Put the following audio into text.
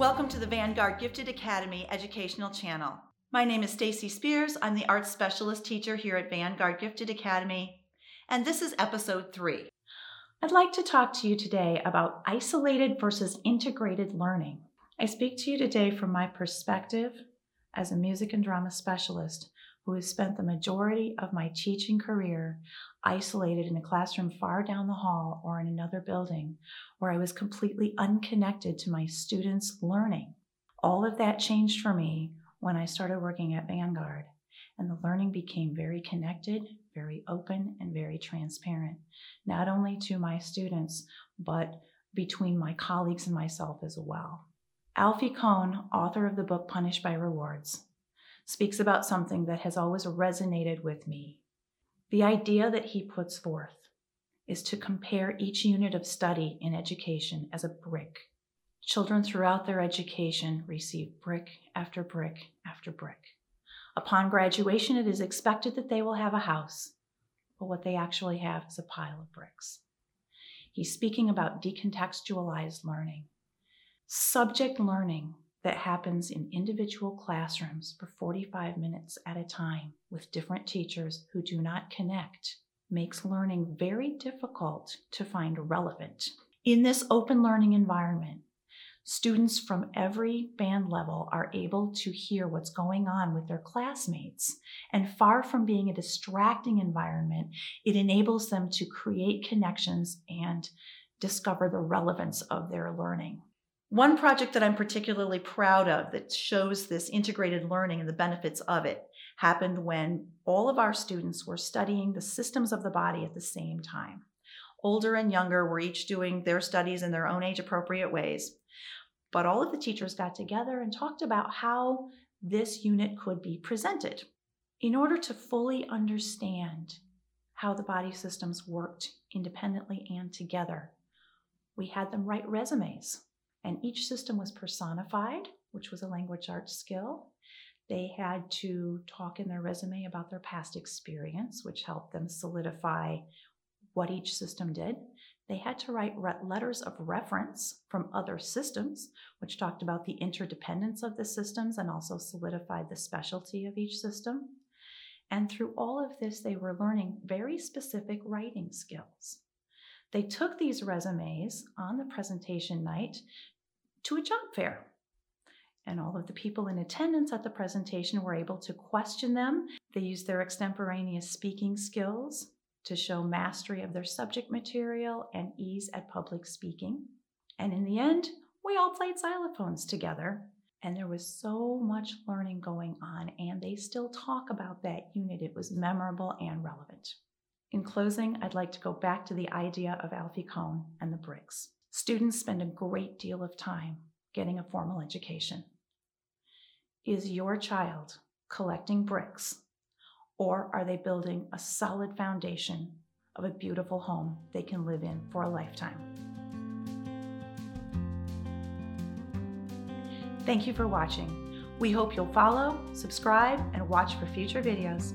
Welcome to the Vanguard Gifted Academy educational channel. My name is Stacy Spears. I'm the Arts Specialist Teacher here at Vanguard Gifted Academy, and this is episode three. I'd like to talk to you today about isolated versus integrated learning. I speak to you today from my perspective as a music and drama specialist who has spent the majority of my teaching career isolated in a classroom far down the hall or in another building where I was completely unconnected to my students' learning. All of that changed for me when I started working at Vanguard, and the learning became very connected, very open, and very transparent, not only to my students, but between my colleagues and myself as well. Alfie Kohn, author of the book Punished by Rewards, speaks about something that has always resonated with me. The idea that he puts forth is to compare each unit of study in education as a brick. Children throughout their education receive brick after brick after brick. Upon graduation, it is expected that they will have a house, but what they actually have is a pile of bricks. He's speaking about decontextualized learning. Subject learning that happens in individual classrooms for 45 minutes at a time with different teachers who do not connect makes learning very difficult to find relevant. In this open learning environment, students from every band level are able to hear what's going on with their classmates. And far from being a distracting environment, it enables them to create connections and discover the relevance of their learning. One project that I'm particularly proud of that shows this integrated learning and the benefits of it happened when all of our students were studying the systems of the body at the same time. Older and younger were each doing their studies in their own age appropriate ways. But all of the teachers got together and talked about how this unit could be presented. In order to fully understand how the body systems worked independently and together, we had them write resumes and each system was personified, which was a language arts skill. They had to talk in their resume about their past experience, which helped them solidify what each system did. They had to write letters of reference from other systems, which talked about the interdependence of the systems and also solidified the specialty of each system. And through all of this, they were learning very specific writing skills. They took these resumes on the presentation night to a job fair. And all of the people in attendance at the presentation were able to question them. They used their extemporaneous speaking skills to show mastery of their subject material and ease at public speaking. And in the end, we all played xylophones together. And there was so much learning going on, and they still talk about that unit. It was memorable and relevant. In closing, I'd like to go back to the idea of Alfie Kohn and the bricks. Students spend a great deal of time getting a formal education. Is your child collecting bricks, or are they building a solid foundation of a beautiful home they can live in for a lifetime? Thank you for watching. We hope you'll follow, subscribe, and watch for future videos.